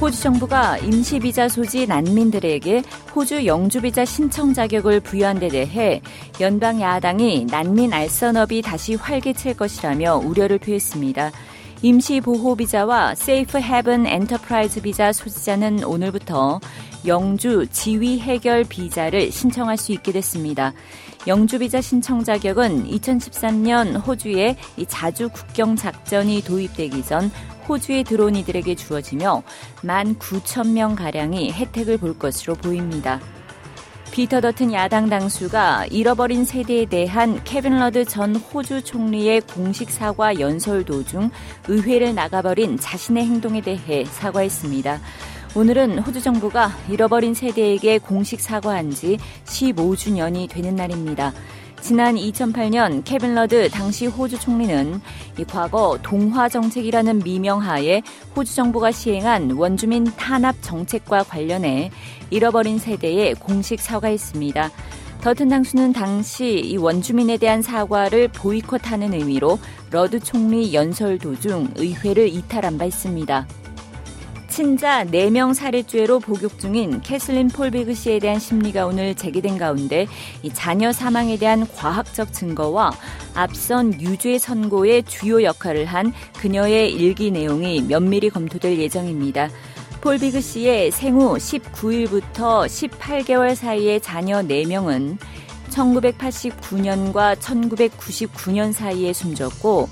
호주 정부가 임시비자 소지 난민들에게 호주 영주비자 신청 자격을 부여한 데 대해 연방 야당이 난민 알선업이 다시 활기칠 것이라며 우려를 표했습니다. 임시 보호 비자와 Safe Haven Enterprise 비자 소지자는 오늘부터 영주 지위 해결 비자를 신청할 수 있게 됐습니다. 영주 비자 신청 자격은 2013년 호주에 자주 국경 작전이 도입되기 전 호주에 들어온 이들에게 주어지며 19,000명 가량이 혜택을 볼 것으로 보입니다. 피터 더튼 야당 당수가 잃어버린 세대에 대한 케빈 러드 전 호주 총리의 공식 사과 연설 도중 의회를 나가버린 자신의 행동에 대해 사과했습니다. 오늘은 호주 정부가 잃어버린 세대에게 공식 사과한 지 15주년이 되는 날입니다. 지난 2008년 케빈 러드 당시 호주 총리는 이 과거 동화 정책이라는 미명하에 호주 정부가 시행한 원주민 탄압 정책과 관련해 잃어버린 세대에 공식 사과했습니다. 더튼 당수는 당시 이 원주민에 대한 사과를 보이콧하는 의미로 러드 총리 연설 도중 의회를 이탈한 바 있습니다. 친자 4명 살해죄로 복역 중인 캐슬린 폴비그 씨에 대한 심리가 오늘 재개된 가운데 이 자녀 사망에 대한 과학적 증거와 앞선 유죄 선고의 주요 역할을 한 그녀의 일기 내용이 면밀히 검토될 예정입니다. 폴비그 씨의 생후 19일부터 18개월 사이의 자녀 4명은 1989년과 1999년 사이에 숨졌고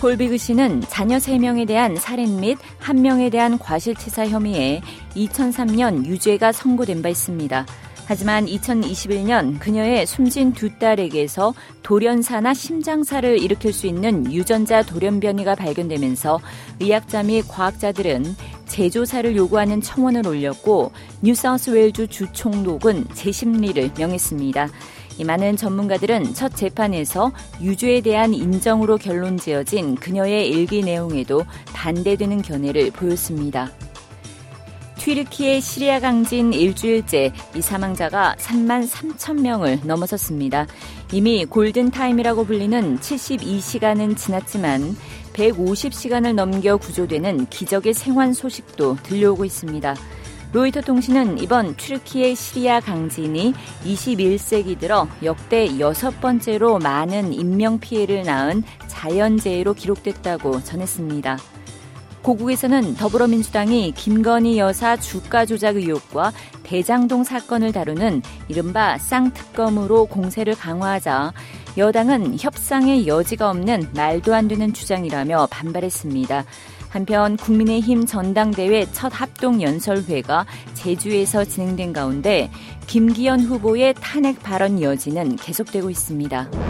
폴비그 씨는 자녀 3명에 대한 살인 및 1명에 대한 과실치사 혐의에 2003년 유죄가 선고된 바 있습니다. 하지만 2021년 그녀의 숨진 두 딸에게서 돌연사나 심장사를 일으킬 수 있는 유전자 돌연변이가 발견되면서 의학자 및 과학자들은 재조사를 요구하는 청원을 올렸고 뉴사우스웨일주 주총독은 재심리를 명했습니다. 이 많은 전문가들은 첫 재판에서 유죄에 대한 인정으로 결론 지어진 그녀의 일기 내용에도 반대되는 견해를 보였습니다. 튀르키의 시리아 강진 일주일째 이 사망자가 3만 3천 명을 넘어섰습니다. 이미 골든타임이라고 불리는 72시간은 지났지만 150시간을 넘겨 구조되는 기적의 생還소식도 들려오고 있습니다. 로이터 통신은 이번 튀르키의 시리아 강진이 21세기 들어 역대 여섯 번째로 많은 인명 피해를 낳은 자연재해로 기록됐다고 전했습니다. 고국에서는 더불어민주당이 김건희 여사 주가 조작 의혹과 대장동 사건을 다루는 이른바 쌍특검으로 공세를 강화하자 여당은 협상의 여지가 없는 말도 안 되는 주장이라며 반발했습니다. 한편 국민의힘 전당대회 첫 합동 연설회가 제주에서 진행된 가운데 김기현 후보의 탄핵 발언 여지는 계속되고 있습니다.